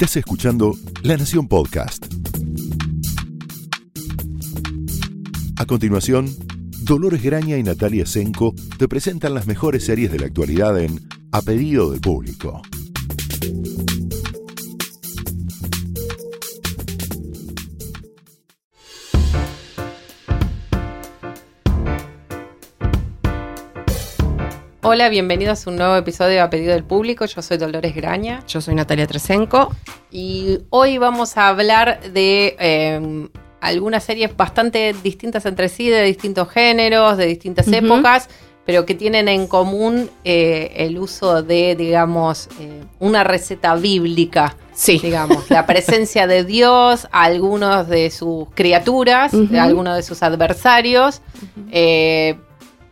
Estás escuchando La Nación Podcast. A continuación, Dolores Graña y Natalia Senko te presentan las mejores series de la actualidad en A Pedido del Público. Hola, bienvenidos a un nuevo episodio a pedido del público. Yo soy Dolores Graña. Yo soy Natalia Tresenco. Y hoy vamos a hablar de eh, algunas series bastante distintas entre sí, de distintos géneros, de distintas épocas, pero que tienen en común eh, el uso de, digamos, eh, una receta bíblica. Sí. Digamos, la presencia de Dios, algunos de sus criaturas, algunos de sus adversarios. eh,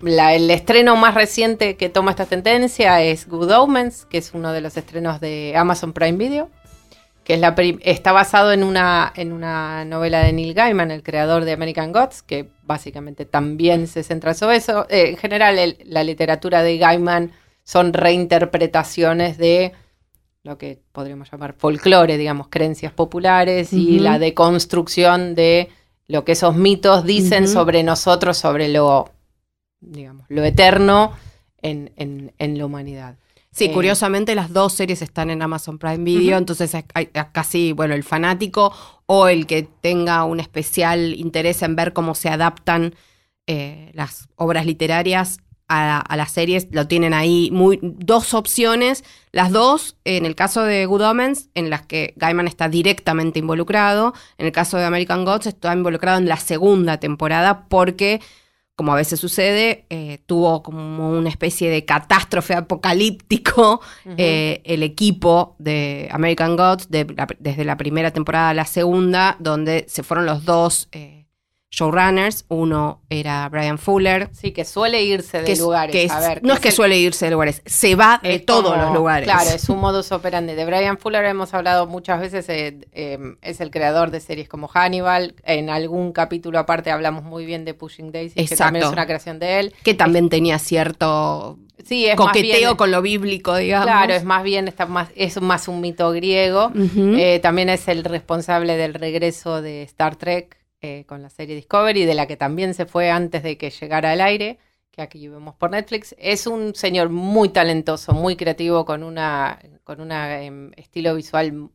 la- el estreno más reciente que toma esta tendencia es Good Omens, que es uno de los estrenos de Amazon Prime Video, que es la está basado en una, en una novela de Neil Gaiman, el creador de American Gods, que básicamente también se centra sobre eso. Eh, en general, el- la literatura de Gaiman son reinterpretaciones de lo que podríamos llamar folclore, digamos, creencias populares y la deconstrucción de lo que esos mitos dicen sobre nosotros, sobre lo, digamos, lo eterno en, en- en la humanidad. Sí, Eh, curiosamente las dos series están en Amazon Prime Video, entonces es- hay- es casi, bueno, el fanático o el que tenga un especial interés en ver cómo se adaptan eh, las obras literarias a, a las series, lo tienen ahí muy dos opciones, las dos, en el caso de Good Omens, en las que Gaiman está directamente involucrado, en el caso de American Gods está involucrado en la segunda temporada porque como a veces sucede, eh, tuvo como una especie de catástrofe apocalíptico eh, el equipo de American Gods de la- desde la primera temporada a la segunda, donde se fueron los dos eh, showrunners. Uno era Brian Fuller. Sí, que suele irse de que lugares. que es- a ver, no es que el- suele irse de lugares, se va de todos como- los lugares. Claro, es un modus operandi. De Brian Fuller hemos hablado muchas veces, eh, eh, es el creador de series como Hannibal. En algún capítulo aparte hablamos muy bien de Pushing Daisy, que también es una creación de él. que también tenía cierto Sí, es más coqueteo bien- con lo bíblico, digamos. Claro, es más bien, está más, es más un mito griego. Eh, también es el responsable del regreso de Star Trek eh, con la serie Discovery, de la que también se fue antes de que llegara al aire, que aquí vemos por Netflix. Es un señor muy talentoso, muy creativo, con una con una em, estilo visual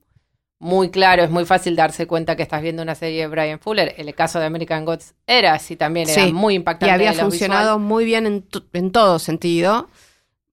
muy claro. Es muy fácil darse cuenta que estás viendo una serie de Brian Fuller. El caso de American Gods era así también, era Sí, muy Y impactante. había de lo funcionado muy bien en, en todo sentido.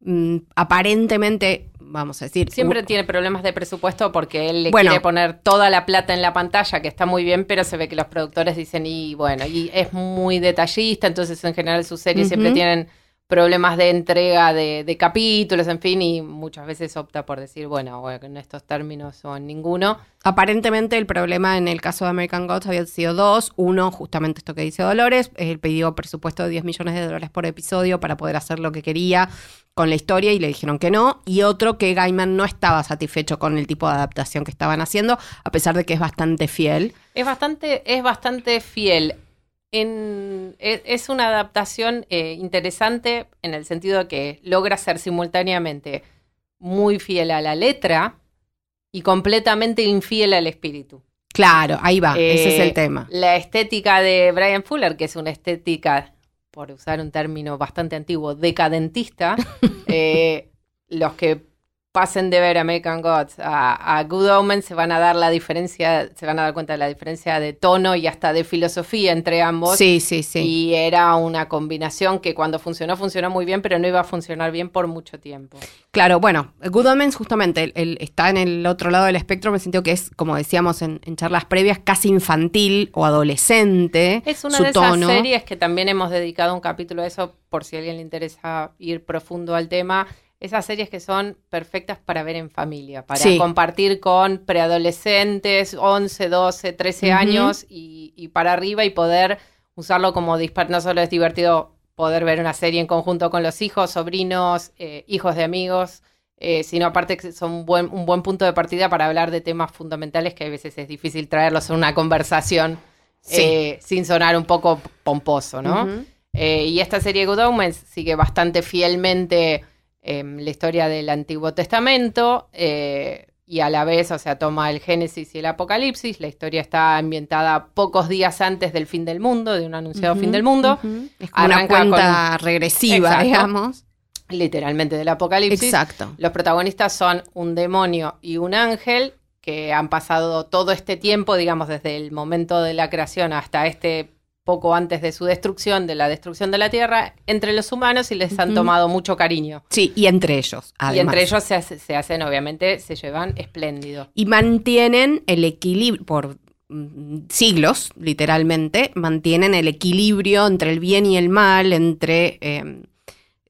Mm, aparentemente, vamos a decir. Siempre tiene problemas de presupuesto porque él le Bueno. quiere poner toda la plata en la pantalla, que está muy bien, pero se ve que los productores dicen, y bueno, y es muy detallista, entonces en general sus series siempre tienen problemas de entrega de, de capítulos, en fin, y muchas veces opta por decir, bueno, bueno, en estos términos o en ninguno. Aparentemente el problema en el caso de American Gods había sido dos. Uno, justamente esto que dice Dolores, él pidió presupuesto de 10 millones de dólares por episodio para poder hacer lo que quería con la historia y le dijeron que no. Y otro, que Gaiman no estaba satisfecho con el tipo de adaptación que estaban haciendo, a pesar de que es bastante fiel. Es bastante, es bastante fiel. En, es, una adaptación eh, interesante en el sentido de que logra ser simultáneamente muy fiel a la letra y completamente infiel al espíritu. Claro, ahí va, ese es Eh, el tema. La estética de Brian Fuller, que es una estética, por usar un término bastante antiguo, decadentista, eh, los que pasen de ver American Gods a, a Good Omens se van a dar la diferencia, se van a dar cuenta de la diferencia de tono y hasta de filosofía entre ambos. Sí, sí, sí. Y era una combinación que cuando funcionó, funcionó muy bien, pero no iba a funcionar bien por mucho tiempo. Claro, bueno, Good Omens justamente el- el- está en el otro lado del espectro, me siento que es, como decíamos en, en charlas previas, casi infantil o adolescente. Es una su de esas tono. series que también hemos dedicado un capítulo a eso, por si a alguien le interesa ir profundo al tema. Esas series que son perfectas para ver en familia, para Sí. compartir con preadolescentes, 11, 12, 13 Ujú. años y, y para arriba y poder usarlo como dispar. No solo es divertido poder ver una serie en conjunto con los hijos, sobrinos, eh, hijos de amigos, eh, sino aparte que son un buen, un buen punto de partida para hablar de temas fundamentales que a veces es difícil traerlos en una conversación Sí. eh, sin sonar un poco pomposo, ¿no? Y esta serie Good Omens sigue bastante fielmente eh, la historia del Antiguo Testamento. eh, y a la vez, o sea, toma el Génesis y el Apocalipsis. La historia está ambientada pocos días antes del fin del mundo, de un anunciado fin del mundo. Es como una cuenta regresiva, digamos. Literalmente del Apocalipsis. Exacto. Los protagonistas son un demonio y un ángel que han pasado todo este tiempo, digamos, desde el momento de la creación hasta este poco antes de su destrucción, de la destrucción de la Tierra, entre los humanos y les han tomado mucho cariño. Sí, y entre ellos. Además. Y entre ellos se, se, hacen, obviamente, se llevan espléndido. Y mantienen el equilibrio, por mm, siglos, literalmente, mantienen el equilibrio entre el bien y el mal, entre eh,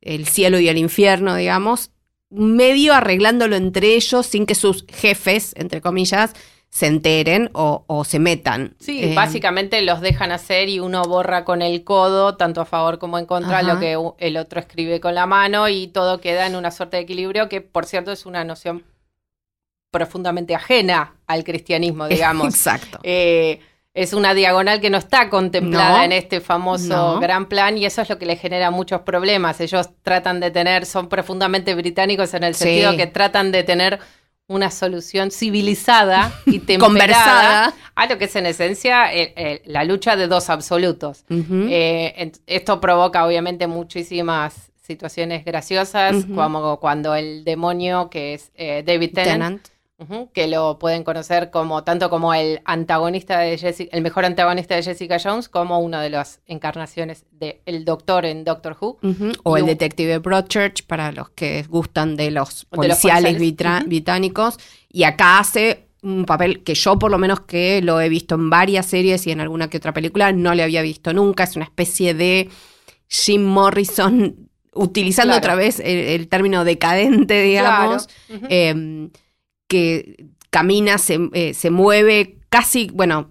el cielo y el infierno, digamos, medio arreglándolo entre ellos sin que sus jefes, entre comillas, se enteren o, o se metan. Sí, Eh, básicamente los dejan hacer y uno borra con el codo, tanto a favor como en contra, Ajá. lo que el otro escribe con la mano y todo queda en una suerte de equilibrio que, por cierto, es una noción profundamente ajena al cristianismo, digamos. Exacto. Eh, es una diagonal que no está contemplada No, en este famoso no. gran plan y eso es lo que le genera muchos problemas. Ellos tratan de tener, son profundamente británicos en el Sí. sentido que tratan de tener una solución civilizada y temperada Conversada. a lo que es en esencia eh, eh, la lucha de dos absolutos. Eh, esto provoca obviamente muchísimas situaciones graciosas, como cuando el demonio, que es eh, David Tennant, Tennant. Que lo pueden conocer como tanto como el antagonista de Jessica, el mejor antagonista de Jessica Jones, como una de las encarnaciones de el Doctor en Doctor Who. O Y el un- detective Broadchurch para los que gustan de los De los policiales británicos. Y acá hace un papel que yo por lo menos que lo he visto en varias series y en alguna que otra película no le había visto nunca. Es una especie de Jim Morrison utilizando Claro. otra vez el, el término decadente, digamos. Claro. Eh, que camina, se, eh, se mueve, casi, bueno,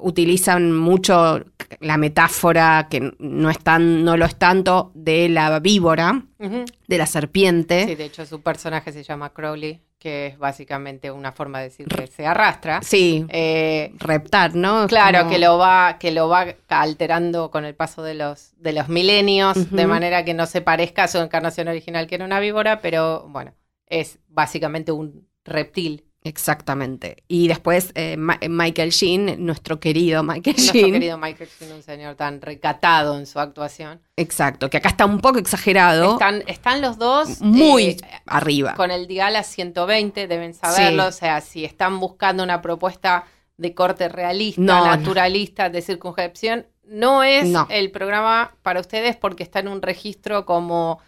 utilizan mucho la metáfora, que no, es tan, no lo es tanto, de la víbora, de la serpiente. Sí, de hecho su personaje se llama Crowley, que es básicamente una forma de decir que se arrastra. Sí, Eh, reptar, ¿no? Claro, Como- que lo va, que lo va alterando con el paso de los, de los milenios, de manera que no se parezca a su encarnación original, que era una víbora, pero bueno, es básicamente un reptil. Exactamente. Y después eh, Ma- Michael Sheen, nuestro querido Michael Nuestro Sheen. querido Michael Sheen, un señor tan recatado en su actuación. Exacto, que acá está un poco exagerado, Están, están los dos muy eh, arriba. con el dial a 120, deben saberlo. Sí. O sea, si están buscando una propuesta de corte realista, No, no. naturalista, de circunjeción, no es No. el programa para ustedes porque está en un registro como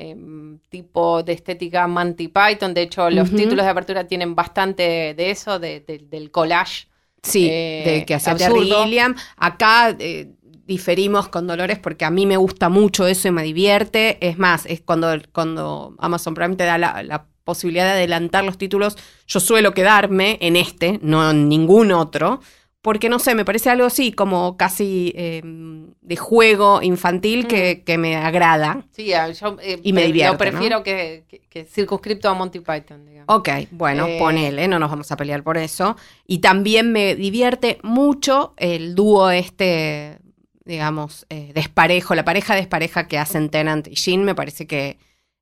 em, tipo de estética Monty Python. De hecho, los títulos de apertura tienen bastante de eso, de- de- del collage. Sí, eh, de que hace Terry. Gilliam. Acá eh, diferimos con Dolores porque a mí me gusta mucho eso y me divierte. Es más, es cuando, cuando Amazon Prime te da la, la posibilidad de adelantar los títulos, yo suelo quedarme en este, no en ningún otro. Porque no sé, me parece algo así, como casi eh, de juego infantil que, que me agrada. Sí, a- yo eh, Y me divierte, prefiero que, que- que circunscripto a Monty Python, digamos. Ok, bueno, Eh, ponele, no nos vamos a pelear por eso. Y también me divierte mucho el dúo este, digamos, eh, desparejo, la pareja despareja que hacen Tennant y Jean, me parece que,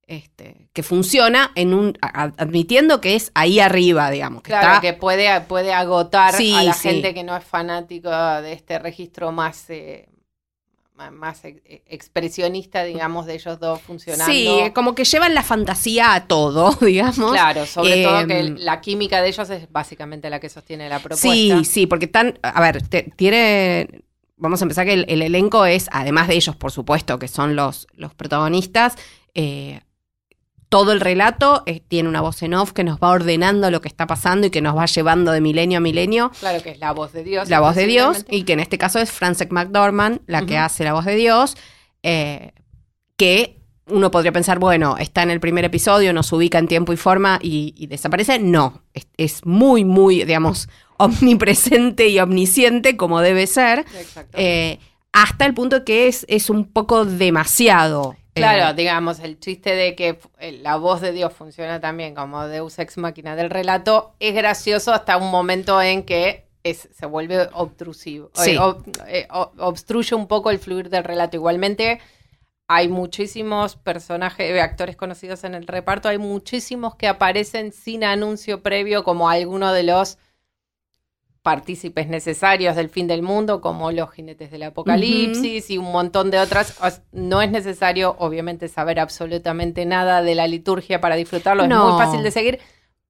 este, que funciona en un, a- admitiendo que es ahí arriba, digamos, que Claro, está que puede, puede agotar Sí, a la sí. gente que no es fanático de este registro más, eh, más ex- expresionista, digamos, de ellos dos funcionando. Sí, como que llevan la fantasía a todo, digamos. Claro, sobre todo que Em, la química de ellos es básicamente la que sostiene la propuesta. Sí, sí, porque están, a ver, te- tiene, vamos a empezar que el, el elenco es, además de ellos, por supuesto, que son los, los protagonistas, eh, todo el relato eh, tiene una voz en off que nos va ordenando lo que está pasando y que nos va llevando de milenio a milenio. Claro que es la voz de Dios. La voz de Dios, y que en este caso es Frances McDormand, la que hace la voz de Dios, eh, que uno podría pensar, bueno, está en el primer episodio, nos ubica en tiempo y forma y, y desaparece. No, es, es muy, muy, digamos, omnipresente y omnisciente como debe ser, Exacto. eh, hasta el punto que es, es un poco demasiado. Eh, Claro, digamos, el chiste de que eh, la voz de Dios funciona también como Deus ex máquina del relato es gracioso hasta un momento en que es, se vuelve obtrusivo, Sí. eh, ob- eh, obstruye un poco el fluir del relato. Igualmente, hay muchísimos personajes, eh, actores conocidos en el reparto, hay muchísimos que aparecen sin anuncio previo como alguno de los partícipes necesarios del fin del mundo, como los jinetes del apocalipsis y un montón de otras. No es necesario, obviamente, saber absolutamente nada de la liturgia para disfrutarlo, es muy fácil de seguir,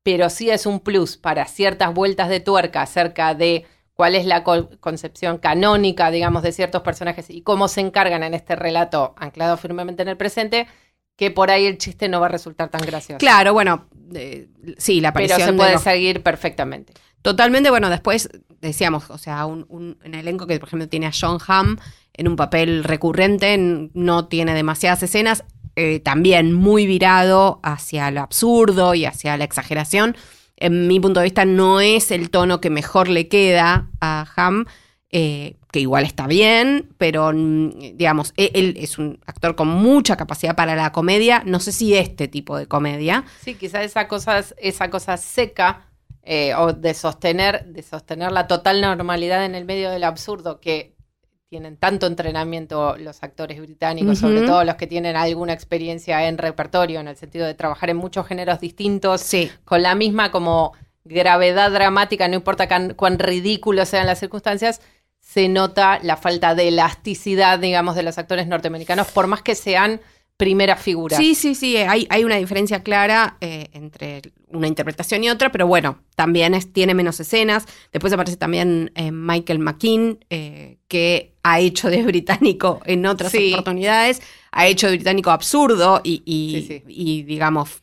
pero sí es un plus para ciertas vueltas de tuerca acerca de cuál es la concepción canónica, digamos, de ciertos personajes y cómo se encargan en este relato anclado firmemente en el presente, que por ahí el chiste no va a resultar tan gracioso. Claro, bueno, eh, sí, la aparición Pero se puede seguir perfectamente. Totalmente, bueno, después decíamos, o sea, un, elenco que, por ejemplo, tiene a John Hamm en un papel recurrente, no tiene demasiadas escenas, eh, también muy virado hacia lo absurdo y hacia la exageración. En mi punto de vista, no es el tono que mejor le queda a Hamm. Eh, que igual está bien, pero digamos, e, él, es un actor con mucha capacidad para la comedia, no sé si este tipo de comedia. Sí, quizás esa cosa, esa cosa seca eh, o de sostener, de sostener la total normalidad en el medio del absurdo que tienen tanto entrenamiento los actores británicos, sobre todo los que tienen alguna experiencia en repertorio, en el sentido de trabajar en muchos géneros distintos, con la misma como gravedad dramática, no importa cuán ridículos sean las circunstancias, se nota la falta de elasticidad, digamos, de los actores norteamericanos, por más que sean primera figura. Sí, sí, sí, hay, hay una diferencia clara eh, entre una interpretación y otra, pero bueno, también es, tiene menos escenas. Después aparece también eh, Michael McKean, eh, que ha hecho de británico en otras oportunidades, ha hecho de británico absurdo y, y, digamos,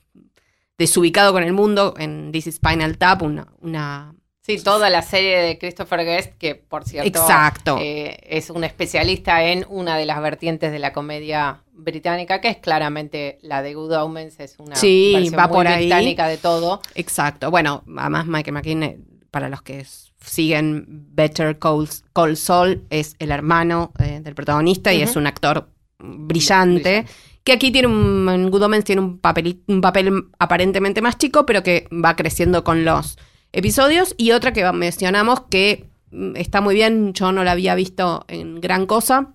desubicado con el mundo en This is Spinal Tap, una, una Sí, toda la serie de Christopher Guest, que por cierto Exacto. es un especialista en una de las vertientes de la comedia británica, que es claramente la de Good Omens, es una sí, versión va muy británica de todo. Exacto. Bueno, además Michael McKean, eh, para los que siguen Better Call, Call Saul, es el hermano eh, del protagonista y es un actor brillante. Que aquí tiene un, en Good Omens tiene un papel, un papel aparentemente más chico, pero que va creciendo con los episodios. Y otra que mencionamos que mm, está muy bien, yo no la había visto en gran cosa,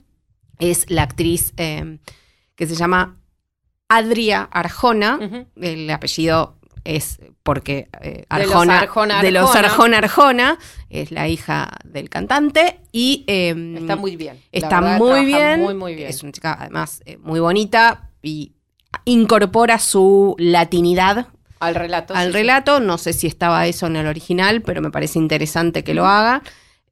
es la actriz eh, que se llama Adria Arjona. El apellido es porque eh, Arjona, de los Arjona, Arjona, es la hija del cantante y em, está muy bien. Está muy bien. Muy, bien. Es una chica además eh, muy bonita y incorpora su latinidad al relato. Al relato, no sé si estaba eso en el original, pero me parece interesante que lo haga.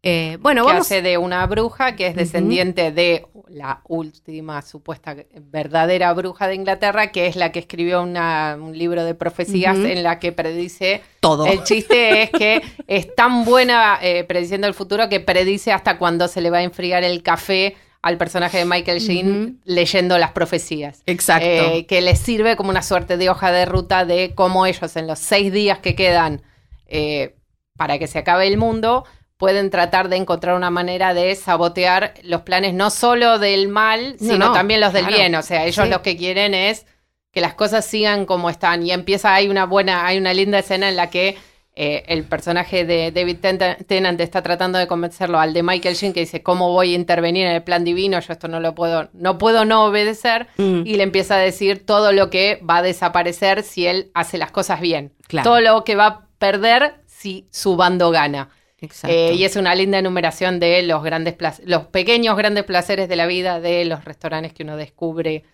Eh, bueno, que hace de una bruja que es descendiente de la última supuesta verdadera bruja de Inglaterra, que es la que escribió un libro de profecías en la que predice todo. El chiste es que es tan buena eh, prediciendo el futuro que predice hasta cuando se le va a enfriar el café al personaje de Michael Sheen leyendo las profecías. Exacto. Eh, que les sirve como una suerte de hoja de ruta de cómo ellos en los seis días que quedan para que se acabe el mundo pueden tratar de encontrar una manera de sabotear los planes no solo del mal, sino también los del bien. O sea, ellos lo que quieren es que las cosas sigan como están. Y empieza, hay una buena, hay una linda escena en la que eh, el personaje de David Tennant está tratando de convencerlo al de Michael Sheen que dice, ¿cómo voy a intervenir en el plan divino? Yo esto no lo puedo, no puedo no obedecer. Mm. Y le empieza a decir todo lo que va a desaparecer si él hace las cosas bien. Todo lo que va a perder si su bando gana. Eh, y es una linda enumeración de los grandes los pequeños grandes placeres de la vida, de los restaurantes que uno descubre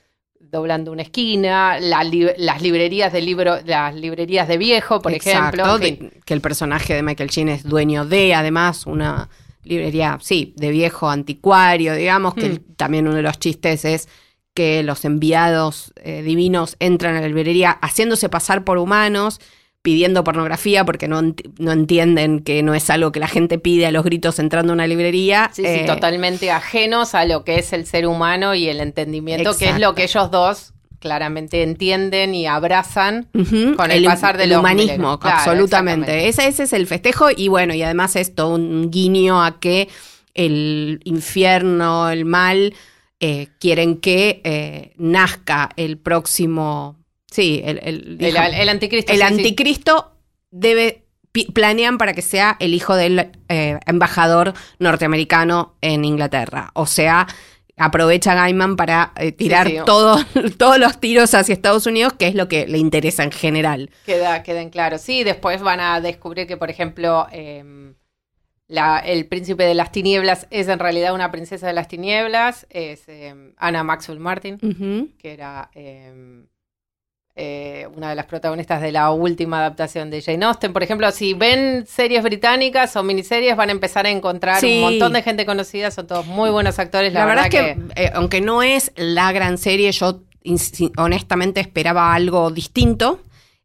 doblando una esquina, las librerías de libro, las librerías de viejo, por ejemplo. que el personaje de Michael Sheen es dueño de, además, una librería, sí, de viejo anticuario, digamos, que hmm. también uno de los chistes es que los enviados eh, divinos entran a la librería haciéndose pasar por humanos pidiendo pornografía porque no, no, entienden que no es algo que la gente pide a los gritos entrando a una librería. Sí, sí, eh, totalmente ajenos a lo que es el ser humano y el entendimiento, que es lo que ellos dos claramente entienden y abrazan con el, pasar del humanismo, absolutamente. Ese, ese es el festejo y bueno, y además es todo un guiño a que el infierno, el mal, eh, quieren que eh, nazca el próximo Sí, el, el, anticristo. El anticristo debe planean para que sea el hijo del eh, embajador norteamericano en Inglaterra. O sea, aprovecha Gaiman para eh, tirar sí. todo- todos los tiros hacia Estados Unidos, que es lo que le interesa en general. Queda, queden claros. Sí, después van a descubrir que, por ejemplo, em, la- el príncipe de las tinieblas es en realidad una princesa de las tinieblas, es em, Anna Maxwell Martin, que era em, eh, una de las protagonistas de la última adaptación de Jane Austen. Por ejemplo, si ven series británicas o miniseries, van a empezar a encontrar Sí. un montón de gente conocida, son todos muy buenos actores. La, verdad, es que, eh, aunque no es la gran serie, yo honestamente esperaba algo distinto.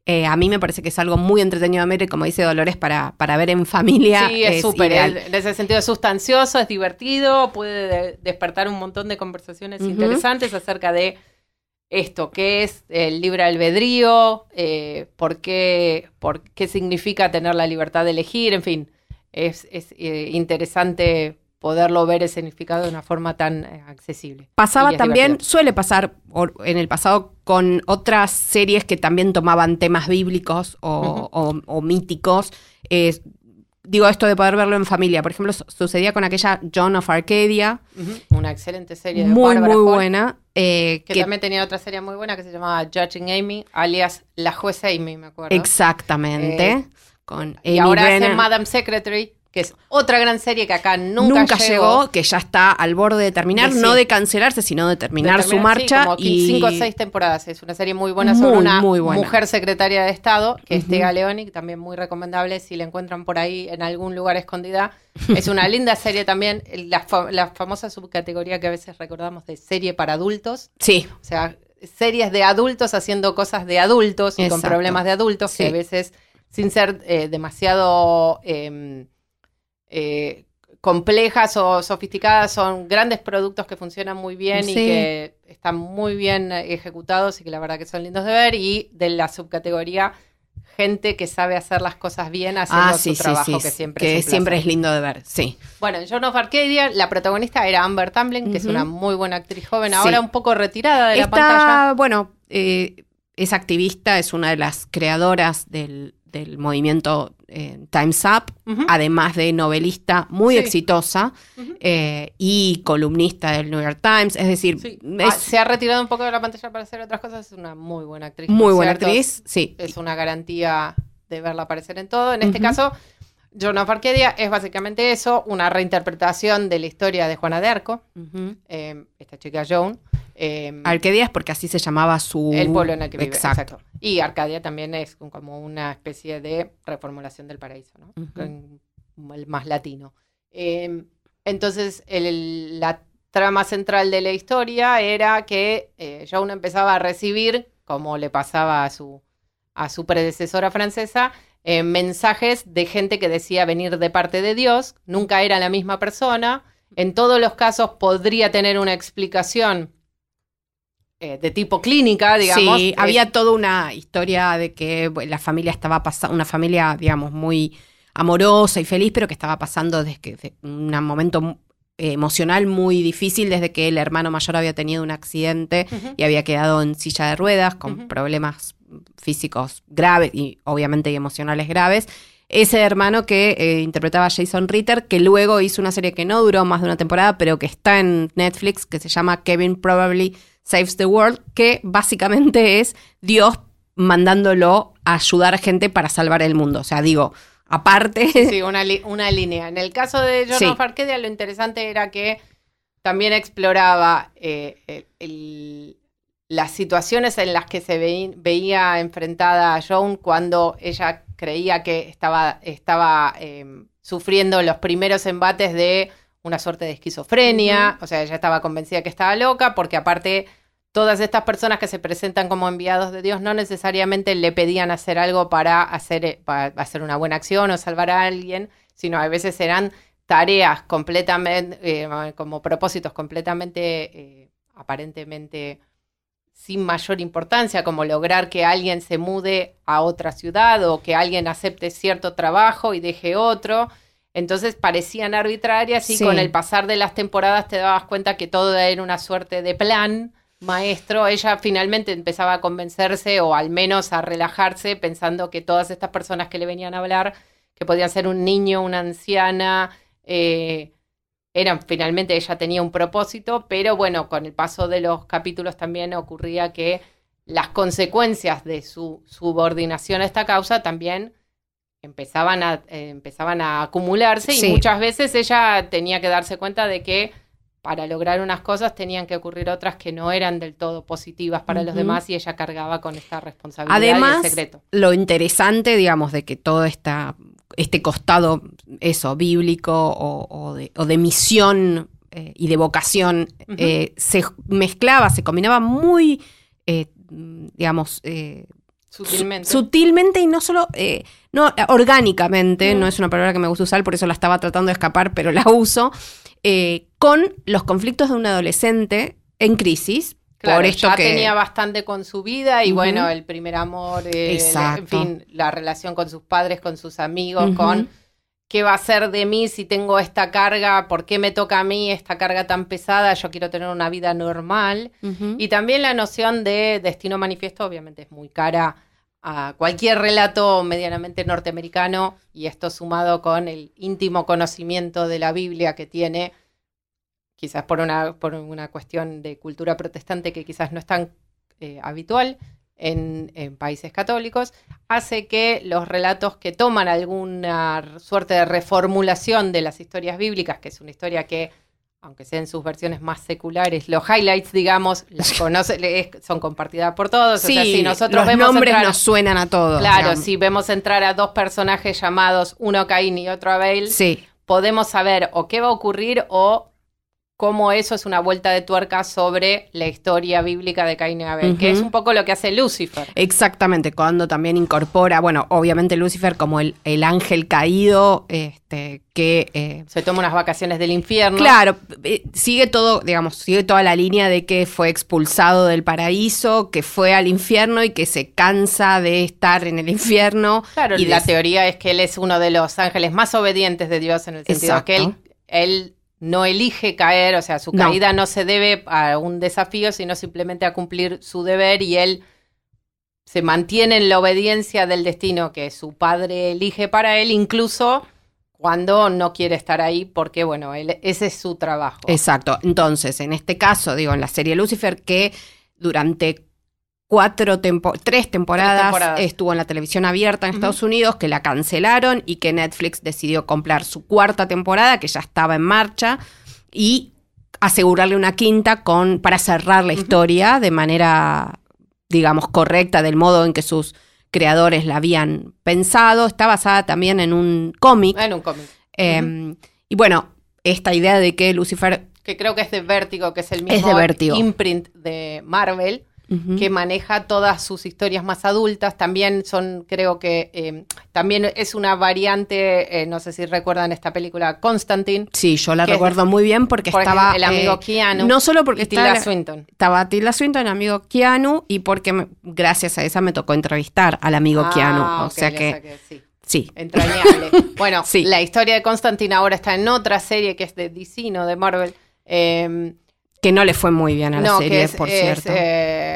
Eh, a mí me parece que es algo muy entretenido de ver y como dice Dolores, para, para ver en familia. Sí, es súper. En ese sentido es sustancioso, es divertido, puede de- despertar un montón de conversaciones interesantes acerca de esto, qué es el libre albedrío, eh, por, qué, por qué significa tener la libertad de elegir, en fin, es, es, eh, interesante poderlo ver el significado de una forma tan eh, accesible. Pasaba también, divertido. suele pasar en el pasado con otras series que también tomaban temas bíblicos o, o- o míticos. Eh, digo esto de poder verlo en familia. Por ejemplo, su- sucedía con aquella John of Arcadia. Una excelente serie de muy, Barbara muy Hall, buena. eh, Que, que- también tenía otra serie muy buena que se llamaba Judging Amy, alias La Jueza Amy, me acuerdo. exactamente. Eh, con Y Amy ahora hace Brennan. Madam Secretary, que es otra gran serie que acá nunca, Nunca, llegó. que ya está al borde de terminar, Sí, no de cancelarse, sino de terminar, De su sí, marcha. como y cinco o seis temporadas. Es una serie muy buena sobre Muy, una muy buena. mujer secretaria de Estado, que es Ujú. Tega Leoni, también muy recomendable si la encuentran por ahí en algún lugar escondida. Es una linda serie también, la, fa- la famosa subcategoría que a veces recordamos de serie para adultos. Sí, O sea, series de adultos haciendo cosas de adultos y con problemas de adultos que a veces, sin ser eh, demasiado eh, eh, complejas o sofisticadas, son grandes productos que funcionan muy bien y que están muy bien ejecutados y que la verdad que son lindos de ver. Y de la subcategoría, gente que sabe hacer las cosas bien haciendo ah, su sí, sí, trabajo, que siempre que es siempre es lindo de ver, sí. Bueno, en John of Arcadia, la protagonista era Amber Tamblyn, que es una muy buena actriz joven, ahora un poco retirada de la pantalla. bueno, eh, es activista, es una de las creadoras del, del movimiento eh, Time's Up, además de novelista muy Sí. exitosa eh, y columnista del New York Times, es decir, Sí. es Ah, se ha retirado un poco de la pantalla para hacer otras cosas. Es una muy buena actriz. muy buena cierto. actriz, sí. Es una garantía de verla aparecer en todo. En este caso, John of Arcadia es básicamente eso, una reinterpretación de la historia de Juana de Arco, eh, esta chica Joan. eh, Arcadia es porque así se llamaba su... el pueblo en el que vive. Exacto. Exacto. Y Arcadia también es como una especie de reformulación del paraíso, ¿no? El más latino. Eh, entonces, el- la trama central de la historia era que eh, Joan empezaba a recibir, como le pasaba a su, a su predecesora francesa, eh, mensajes de gente que decía venir de parte de Dios, nunca era la misma persona, en todos los casos podría tener una explicación eh, de tipo clínica, digamos. Sí, había toda una historia de que la familia estaba pasando, una familia, digamos, muy amorosa y feliz, pero que estaba pasando desde que, de un momento eh, emocional muy difícil desde que el hermano mayor había tenido un accidente y había quedado en silla de ruedas con problemas físicos graves y obviamente y emocionales graves. Ese hermano que eh, interpretaba a Jason Ritter, que luego hizo una serie que no duró más de una temporada, pero que está en Netflix, que se llama Kevin Probably Saves the World, que básicamente es Dios mandándolo a ayudar a gente para salvar el mundo. O sea, digo, aparte... Sí, una, línea. En el caso de John Sí. of Arcadia, lo interesante era que también exploraba eh, el- las situaciones en las que se veí- veía enfrentada a Joan cuando ella creía que estaba, estaba eh, sufriendo los primeros embates de una suerte de esquizofrenia. O sea, ella estaba convencida que estaba loca, porque aparte todas estas personas que se presentan como enviados de Dios no necesariamente le pedían hacer algo para hacer, eh, para hacer una buena acción o salvar a alguien, sino a veces eran tareas completamente, eh, como propósitos completamente, eh, aparentemente sin mayor importancia, como lograr que alguien se mude a otra ciudad o que alguien acepte cierto trabajo y deje otro. Entonces parecían arbitrarias y Sí. con el pasar de las temporadas te dabas cuenta que todo era una suerte de plan maestro. Ella finalmente empezaba a convencerse o al menos a relajarse pensando que todas estas personas que le venían a hablar, que podían ser un niño, una anciana, eh, eran finalmente ella tenía un propósito, pero bueno, con el paso de los capítulos también ocurría que las consecuencias de su subordinación a esta causa también empezaban a, eh, empezaban a acumularse Sí. y muchas veces ella tenía que darse cuenta de que para lograr unas cosas tenían que ocurrir otras que no eran del todo positivas para los demás y ella cargaba con esta responsabilidad Además, y el secreto. lo interesante, digamos, de que todo esta, este costado, eso, bíblico o, o de, o de misión eh, y de vocación, eh, se mezclaba, se combinaba muy, eh, digamos, Sutilmente. Su- Sutilmente y no solo, eh, no, orgánicamente, Mm. no es una palabra que me gusta usar, por eso la estaba tratando de escapar, pero la uso, eh, con los conflictos de un adolescente en crisis. Claro, por esto ya que tenía bastante con su vida y bueno, el primer amor, eh, Exacto. en fin, la relación con sus padres, con sus amigos, con qué va a ser de mí si tengo esta carga, por qué me toca a mí esta carga tan pesada, yo quiero tener una vida normal. Y también la noción de destino manifiesto, obviamente es muy cara a cualquier relato medianamente norteamericano. Y esto sumado con el íntimo conocimiento de la Biblia que tiene, quizás por una, por una cuestión de cultura protestante que quizás no es tan eh, habitual en, en países católicos, hace que los relatos que toman alguna suerte de reformulación de las historias bíblicas, que es una historia que aunque sean sus versiones más seculares, los highlights, digamos, las conoce, son compartidas por todos. Sí, o sea, si nosotros los vemos nombres entrar- nos suenan a todos. Claro, digamos. si vemos entrar a dos personajes llamados uno Caín y otro Abel, Sí, podemos saber o qué va a ocurrir o cómo eso es una vuelta de tuerca sobre la historia bíblica de Caín y Abel, que es un poco lo que hace Lucifer. exactamente, cuando también incorpora, bueno, obviamente Lucifer como el, el ángel caído, este, que... eh, Se toma unas vacaciones del infierno. Claro, eh, sigue todo, digamos, sigue toda la línea de que fue expulsado del paraíso, que fue al infierno y que se cansa de estar en el infierno. Claro, y la de- teoría es que él es uno de los ángeles más obedientes de Dios en el sentido Exacto. que él, él no elige caer, o sea, su No. caída no se debe a un desafío, sino simplemente a cumplir su deber y él se mantiene en la obediencia del destino que su padre elige para él, incluso cuando no quiere estar ahí, porque bueno, él, ese es su trabajo. Exacto. Entonces, en este caso, digo, en la serie Lucifer, que durante cuatro tempo tres temporadas, temporadas. estuvo en la televisión abierta en Estados Unidos, que la cancelaron y que Netflix decidió comprar su cuarta temporada, que ya estaba en marcha, y asegurarle una quinta con para cerrar la historia de manera, digamos, correcta, del modo en que sus creadores la habían pensado. Está basada también en un cómic. En un cómic. eh, Y bueno, esta idea de que Lucifer Que creo que es de Vértigo, que es el Es mismo de imprint de Marvel. Que maneja todas sus historias más adultas. También son, creo que, eh, también es una variante, eh, no sé si recuerdan esta película Constantine, Sí, yo la es- recuerdo muy bien porque por estaba el amigo eh, Keanu No solo porque estaba, Swinton. estaba Tilda Swinton, el amigo Keanu, y porque me- gracias a esa me tocó entrevistar al amigo Ah, Keanu. O sea que, sí. sí. Entrañable. bueno, Sí. la historia de Constantine ahora está en otra serie que es de DC, no de Marvel. Eh, Que no le fue muy bien a la no, serie, es, por es, cierto. eh,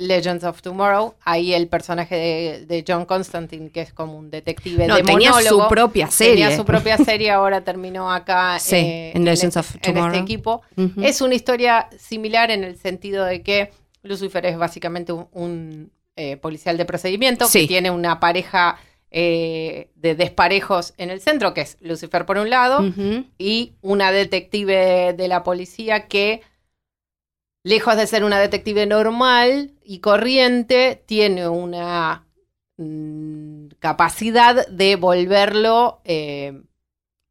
Legends of Tomorrow. Ahí el personaje de, de John Constantine, que es como un detective no, tenía su propia serie. Tenía su propia serie, ahora terminó acá Sí, eh, en Legends of en Tomorrow. este equipo. Es una historia similar en el sentido de que Lucifer es básicamente un, un, eh, policial de procedimiento Sí. que tiene una pareja eh, de desparejos en el centro, que es Lucifer por un lado, y una detective de la policía que, lejos de ser una detective normal y corriente, tiene una mm, capacidad de volverlo eh,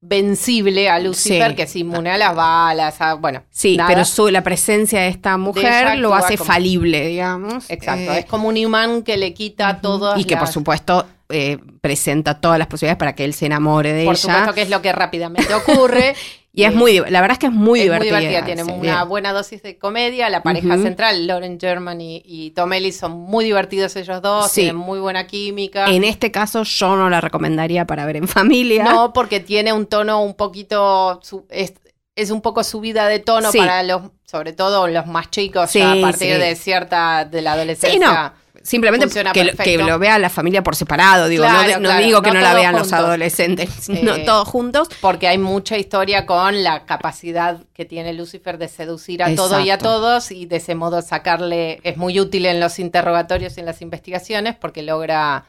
vencible a Lucifer, Sí. que es inmune a las balas, a, bueno. Sí, nada. pero su, la presencia de esta mujer lo hace como- falible, digamos. Exacto, Eh, es como un imán que le quita todas Y que por supuesto eh, presenta todas las posibilidades para que él se enamore de por ella. supuesto que es lo que rápidamente ocurre. Y es muy, la verdad es que es muy es divertida. muy divertida, tiene sí, una bien. buena dosis de comedia. La pareja central, Lauren German y, y Tom Ellis, son muy divertidos ellos dos, Sí. tienen muy buena química. En este caso yo no la recomendaría para ver en familia. No, porque tiene un tono un poquito, su- es, es un poco subida de tono Sí. para los, sobre todo los más chicos, ya a partir de cierta, de la Sí, adolescencia. no. Simplemente que, lo- que perfecto. lo vea la familia por separado, digo, no, Claro, de- no claro, digo que no no, la vean los adolescentes, no Eh, todos juntos. Porque hay mucha historia con la capacidad que tiene Lucifer de seducir a todo y a Exacto. todos y de ese modo sacarle, es muy útil en los interrogatorios y en las investigaciones porque logra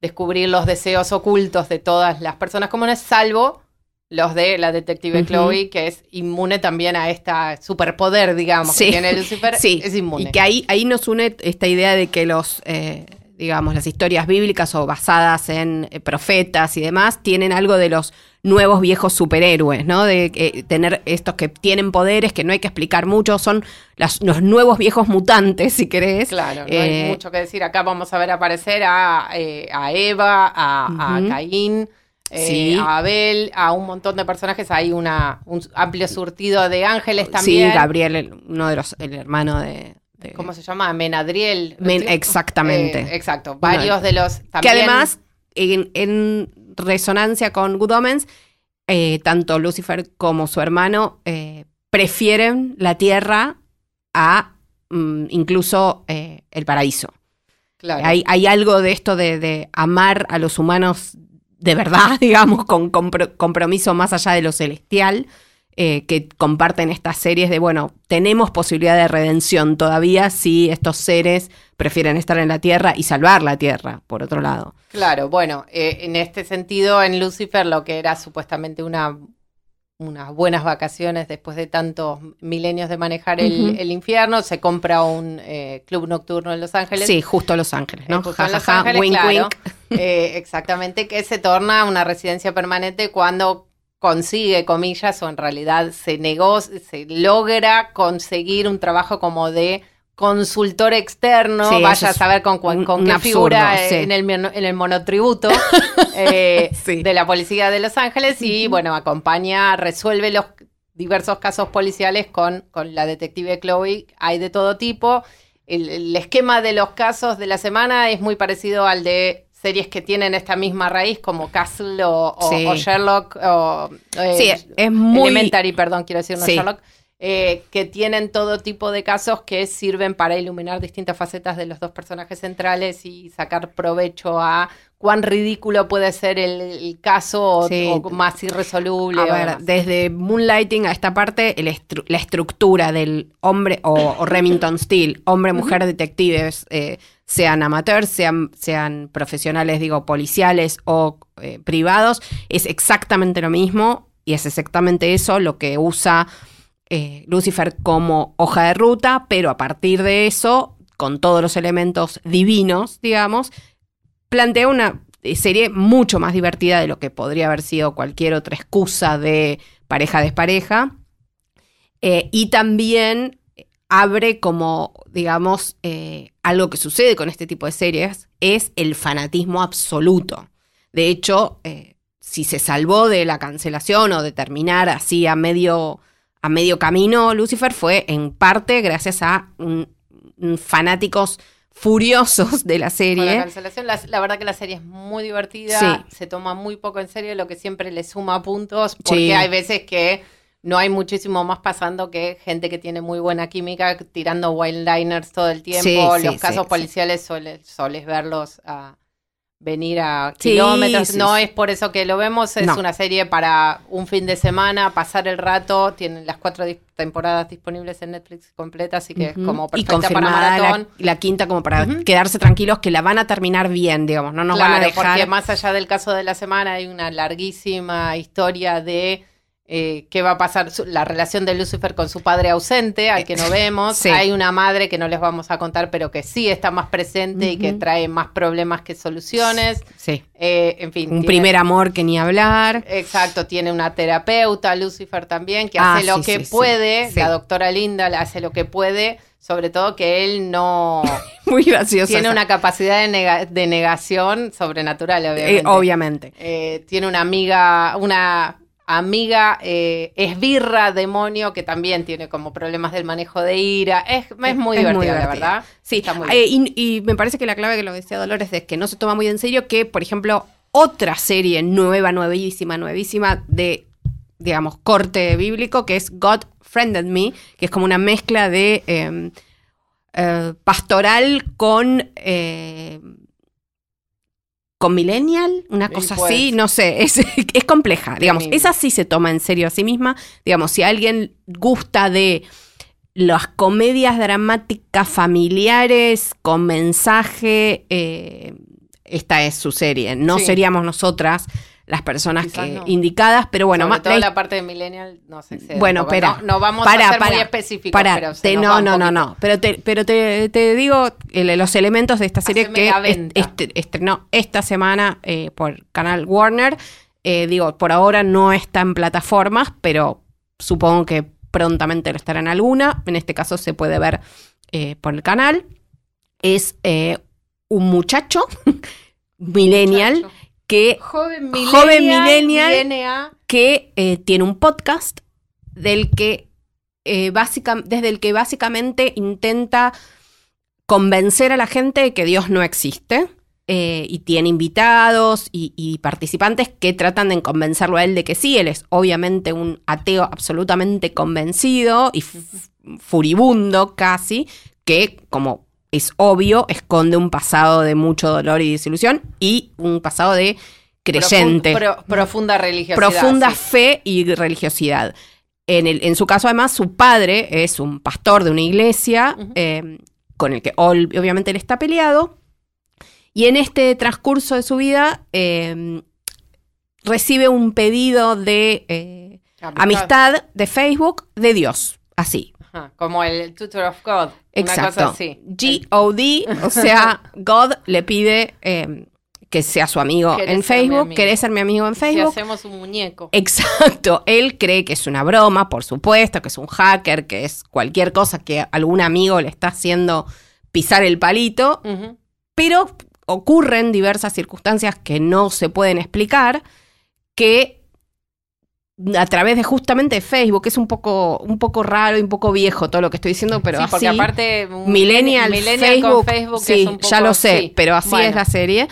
descubrir los deseos ocultos de todas las personas comunes, salvo los de la detective. Chloe, que es inmune también a este superpoder, digamos, Sí. que tiene Lucifer, Sí, es inmune. y que ahí, ahí nos une esta idea de que los, eh, digamos, las historias bíblicas o basadas en eh, profetas y demás tienen algo de los nuevos viejos superhéroes, ¿no? De eh, tener estos que tienen poderes que no hay que explicar mucho, son las- los nuevos viejos mutantes, si querés. Claro, no Eh, hay mucho que decir. Acá vamos a ver aparecer a, eh, a Eva, a, a Ujú. Caín, eh, Sí. a Abel, a un montón de personajes. Hay una, un amplio surtido de ángeles Sí, también. Gabriel, el- uno de los, el hermano de... de- ¿Cómo se llama? Menadriel. Men- ¿sí? exactamente. Eh, exacto. Varios de los. que también- además, en, en resonancia con Good Omens, eh, tanto Lucifer como su hermano eh, prefieren la tierra a mm, incluso el paraíso. Claro. Hay, hay algo de esto de, de amar a los humanos de verdad, digamos, con compro- compromiso más allá de lo celestial, eh, que comparten estas series de, bueno, tenemos posibilidad de redención todavía si estos seres prefieren estar en la tierra y salvar la tierra, por otro lado. Claro, bueno, eh, en este sentido, en Lucifer, lo que era supuestamente una, unas buenas vacaciones después de tantos milenios de manejar el, infierno, se compra un eh, club nocturno en Los Ángeles. Sí, justo Los Ángeles, ¿no? Eh, justo Ja, en ja, Los ja, Ángeles, wink, claro. wink. Eh, exactamente, que se torna una residencia permanente cuando consigue, comillas, o en realidad se negó, se logra conseguir un trabajo como de consultor externo, Sí, vaya a saber con, con un qué absurdo, figura sí. en, el, en el monotributo eh, Sí. de la policía de Los Ángeles y bueno, acompaña, resuelve los diversos casos policiales con, con la detective Chloe, hay de todo tipo. El, el esquema de los casos de la semana es muy parecido al de series que tienen esta misma raíz, como Castle o, o- Sí. o Sherlock, o eh, Sí, es muy... Elementary, perdón, quiero decir, no Sí. Sherlock, eh, que tienen todo tipo de casos que sirven para iluminar distintas facetas de los dos personajes centrales y sacar provecho a cuán ridículo puede ser el, el caso o, Sí. o más irresoluble. A ver, desde Moonlighting a esta parte, el estru- la estructura del hombre o, o Remington Steele, hombre, mujer, detectives, eh, sean amateurs, sean, sean profesionales, digo, policiales o eh, privados, es exactamente lo mismo y es exactamente eso lo que usa eh, Lucifer como hoja de ruta, pero a partir de eso, con todos los elementos divinos, digamos, plantea una serie mucho más divertida de lo que podría haber sido cualquier otra excusa de pareja-despareja. Eh, y también abre como, digamos, eh, algo que sucede con este tipo de series, es el fanatismo absoluto. De hecho, si se salvó de la cancelación o de terminar así a medio, a medio camino, Lucifer fue en parte gracias a un- un fanáticos furiosos de la Con la serie. cancelación, la, la verdad que la serie es muy divertida, Sí. se toma muy poco en serio, lo que siempre le suma puntos, porque Sí. hay veces que no hay muchísimo más pasando que gente que tiene muy buena química tirando wild-liners todo el tiempo. Sí, Los casos policiales suele- soles verlos a venir a Sí, kilómetros. sí, no es por eso que lo vemos, es No. una serie para un fin de semana, pasar el rato. Tienen las cuatro dis- temporadas disponibles en Netflix completas, así que es como y perfecta para confirmada la, maratón. la quinta como para quedarse tranquilos que la van a terminar bien, digamos, no nos van a Claro, dejar. porque más allá del caso de la semana hay una larguísima historia de eh, qué va a pasar, su- la relación de Lucifer con su padre ausente, al que no vemos. Sí. Hay una madre que no les vamos a contar, pero que sí está más presente y que trae más problemas que soluciones. Sí. Eh, en fin. Un tiene- primer amor que ni hablar. Exacto, tiene una terapeuta, Lucifer también, que Ah, hace lo sí, que sí, puede, la doctora Linda le hace lo que puede, sobre todo que él no Muy gracioso. tiene esa. una capacidad de, nega- de negación sobrenatural, Eh, obviamente. obviamente. Eh, tiene una amiga, una amiga eh, esbirra demonio que también tiene como problemas del manejo de ira. Es, es muy Es muy divertida, la verdad. Sí, Está muy eh, y, y me parece que la clave que lo decía Dolores es que no se toma muy en serio que, por ejemplo, otra serie nueva, nuevísima, nuevísima de, digamos, corte bíblico, que es God Friended Me, que es como una mezcla de... eh, eh, pastoral con... con millennial, una cosa puede así, no sé, es, es compleja, digamos, esa sí se toma en serio a sí misma, digamos, si alguien gusta de las comedias dramáticas familiares con mensaje, eh, esta es su serie, no Sí. seríamos nosotras las personas que, no. indicadas, pero bueno, Sobre todo la la parte de Millennial no se excede. Bueno, espera. No, no vamos Para, a ser muy para, específicos, Para, pero te- no, no, no, no. Pero te, pero te, te digo el- los elementos de esta serie Haceme que est- est- estrenó esta semana eh, por canal Warner. Eh, digo, por ahora no está en plataformas, pero supongo que prontamente lo estará en alguna. En este caso se puede ver eh, por el canal. Es eh, un muchacho millennial Muchacho. Que Joven millennial, Joven millennial. que eh, tiene un podcast del que eh, básica- desde el que básicamente intenta convencer a la gente de que Dios no existe. eh, y tiene invitados y, y participantes que tratan de convencerlo a él de que sí, él es obviamente un ateo absolutamente convencido y furibundo casi, que como es obvio, esconde un pasado de mucho dolor y desilusión y un pasado de creyente Profun- pro- profunda religiosidad. profunda sí. fe y religiosidad. En, el- en su caso, además, su padre es un pastor de una iglesia eh, con el que obviamente él está peleado. Y en este transcurso de su vida eh, recibe un pedido de eh, amistad de Facebook de Dios. Así. Ajá, como el Tutor of God. Una cosa Exacto. así. G-O-D, o sea, God le pide eh, que sea su amigo ¿Querés en Facebook. amigo? ¿Querés ser mi amigo en Si Facebook? hacemos un muñeco. Exacto, él cree que es una broma, por supuesto, que es un hacker, que es cualquier cosa que algún amigo le está haciendo pisar el palito, pero ocurren diversas circunstancias que no se pueden explicar, que a través de justamente Facebook, es un poco, un poco raro y un poco viejo todo lo que estoy diciendo, pero sí, así, porque aparte un Millennial, millennial Facebook, con Facebook sí, es un poco ya lo sé, sí. pero así Bueno, es la serie,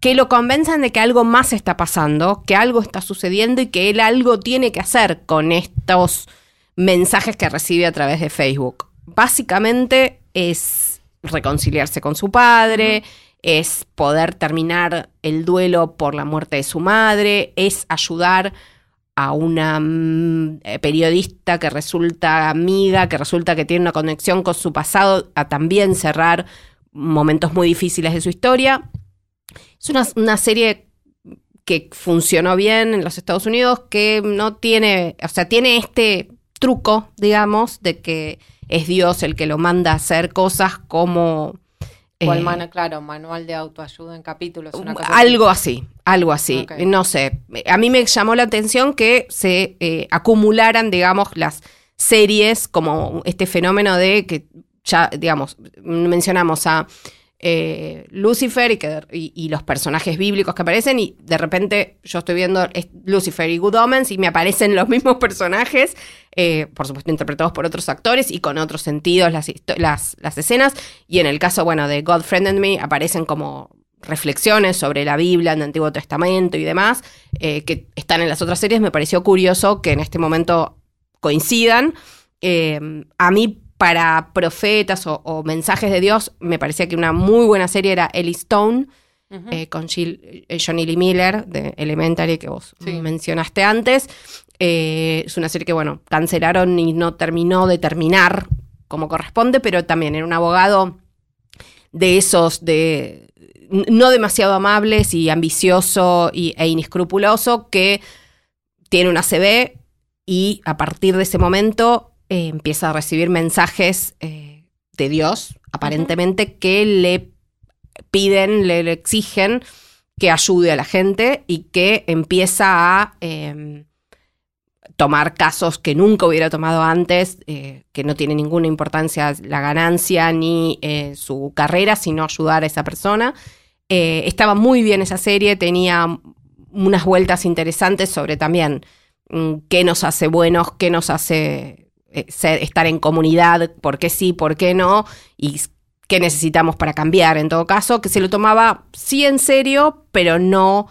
que lo convenzan de que algo más está pasando, que algo está sucediendo y que él algo tiene que hacer con estos mensajes que recibe a través de Facebook. Básicamente es reconciliarse con su padre, es poder terminar el duelo por la muerte de su madre, es ayudar a una mm, eh, periodista que resulta amiga, que resulta que tiene una conexión con su pasado, a también cerrar momentos muy difíciles de su historia. Es una, una serie que funcionó bien en los Estados Unidos, que no tiene, o sea, tiene este truco, digamos, de que es Dios el que lo manda a hacer cosas como... eh, mano, claro, manual de autoayuda en capítulos. Una cosa algo así, algo así. No sé. A mí me llamó la atención que se eh, acumularan, digamos, las series como este fenómeno de que ya, digamos, mencionamos a eh, Lucifer y, que, y, y los personajes bíblicos que aparecen y de repente yo estoy viendo Lucifer y Good Omens y me aparecen los mismos personajes, eh, por supuesto interpretados por otros actores y con otros sentidos las, las, las escenas y en el caso, bueno, de God Friended Me aparecen como reflexiones sobre la Biblia en el Antiguo Testamento y demás, eh, que están en las otras series, me pareció curioso que en este momento coincidan. Eh, a mí, para profetas o, o mensajes de Dios, me parecía que una muy buena serie era Ellie Stone, eh, con Jill- Johnny Lee Miller de Elementary, que vos Sí. mencionaste antes. Eh, es una serie que, bueno, cancelaron y no terminó de terminar como corresponde, pero también era un abogado de esos de no demasiado amables y ambicioso y, e inescrupuloso que tiene una CB y a partir de ese momento eh, empieza a recibir mensajes eh, de Dios, aparentemente, que le piden, le, le exigen que ayude a la gente y que empieza a eh, tomar casos que nunca hubiera tomado antes, eh, que no tiene ninguna importancia la ganancia ni eh, su carrera, sino ayudar a esa persona. Eh, estaba muy bien esa serie, tenía unas vueltas interesantes sobre también mm, qué nos hace buenos, qué nos hace estar en comunidad, por qué sí, por qué no, y qué necesitamos para cambiar. En todo caso, que se lo tomaba sí en serio, pero no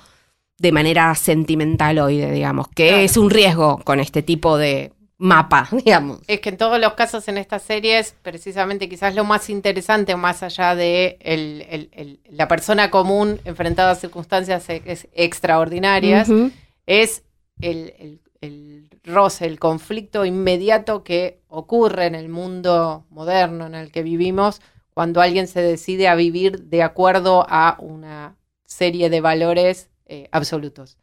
de manera sentimental hoy, digamos, que Claro. es un riesgo con este tipo de mapa, digamos. Es que en todos los casos en estas series, precisamente quizás lo más interesante, más allá de el- el- el- la persona común enfrentada a circunstancias extraordinarias, Ujú. es el, el- el roce, el conflicto inmediato que ocurre en el mundo moderno en el que vivimos cuando alguien se decide a vivir de acuerdo a una serie de valores eh, absolutos.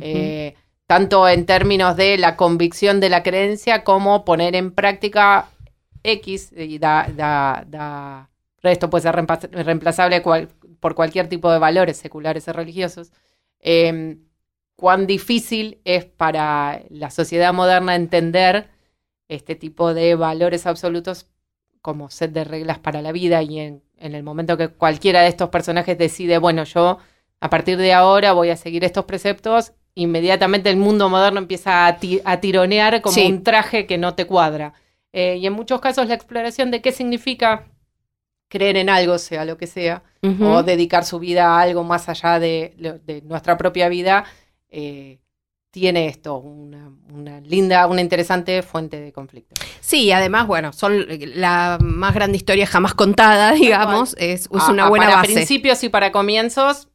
Eh, tanto en términos de la convicción de la creencia como poner en práctica X y da, da, da- esto puede ser reemplazable cual- por cualquier tipo de valores seculares o religiosos. Eh, cuán difícil es para la sociedad moderna entender este tipo de valores absolutos como set de reglas para la vida y en, en el momento que cualquiera de estos personajes decide, bueno, yo a partir de ahora voy a seguir estos preceptos, inmediatamente el mundo moderno empieza a, ti- a tironear como Sí. un traje que no te cuadra. Eh, y en muchos casos la exploración de qué significa creer en algo, sea lo que sea, o dedicar su vida a algo más allá de, nuestra propia vida, eh, tiene esto, una, una linda, una interesante fuente de conflicto. Sí, además, bueno, son la más grande historia jamás contada, digamos, es, es Ah, una ah, buena para base. principios y para comienzos,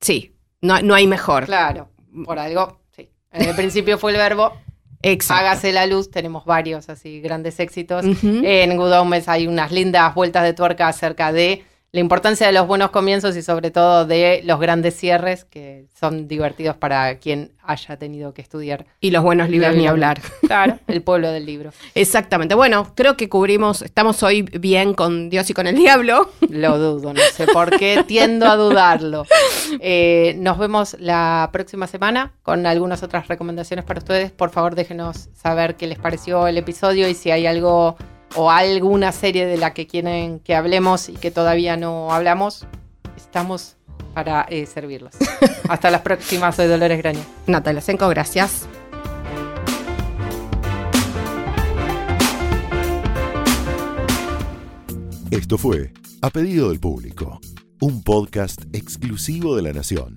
Sí, no, no hay mejor. claro, por algo, sí. En el principio fue el verbo, Exacto. hágase la luz, tenemos varios así grandes éxitos. En Good Omens hay unas lindas vueltas de tuerca acerca de la importancia de los buenos comienzos y sobre todo de los grandes cierres que son divertidos para quien haya tenido que estudiar. y los buenos libros ni hablar. Claro, el pueblo del libro. Exactamente. Bueno, creo que cubrimos, estamos hoy bien con Dios y con el diablo. Lo dudo, no sé por qué, tiendo a dudarlo. Eh, nos vemos la próxima semana con algunas otras recomendaciones para ustedes. Por favor, déjenos saber qué les pareció el episodio y si hay algo o alguna serie de la que quieren que hablemos y que todavía no hablamos. Estamos para eh, servirlos. Hasta las próximas, soy Dolores Graña. Natalia Senco, gracias. Esto fue A Pedido del Público, un podcast exclusivo de La Nación.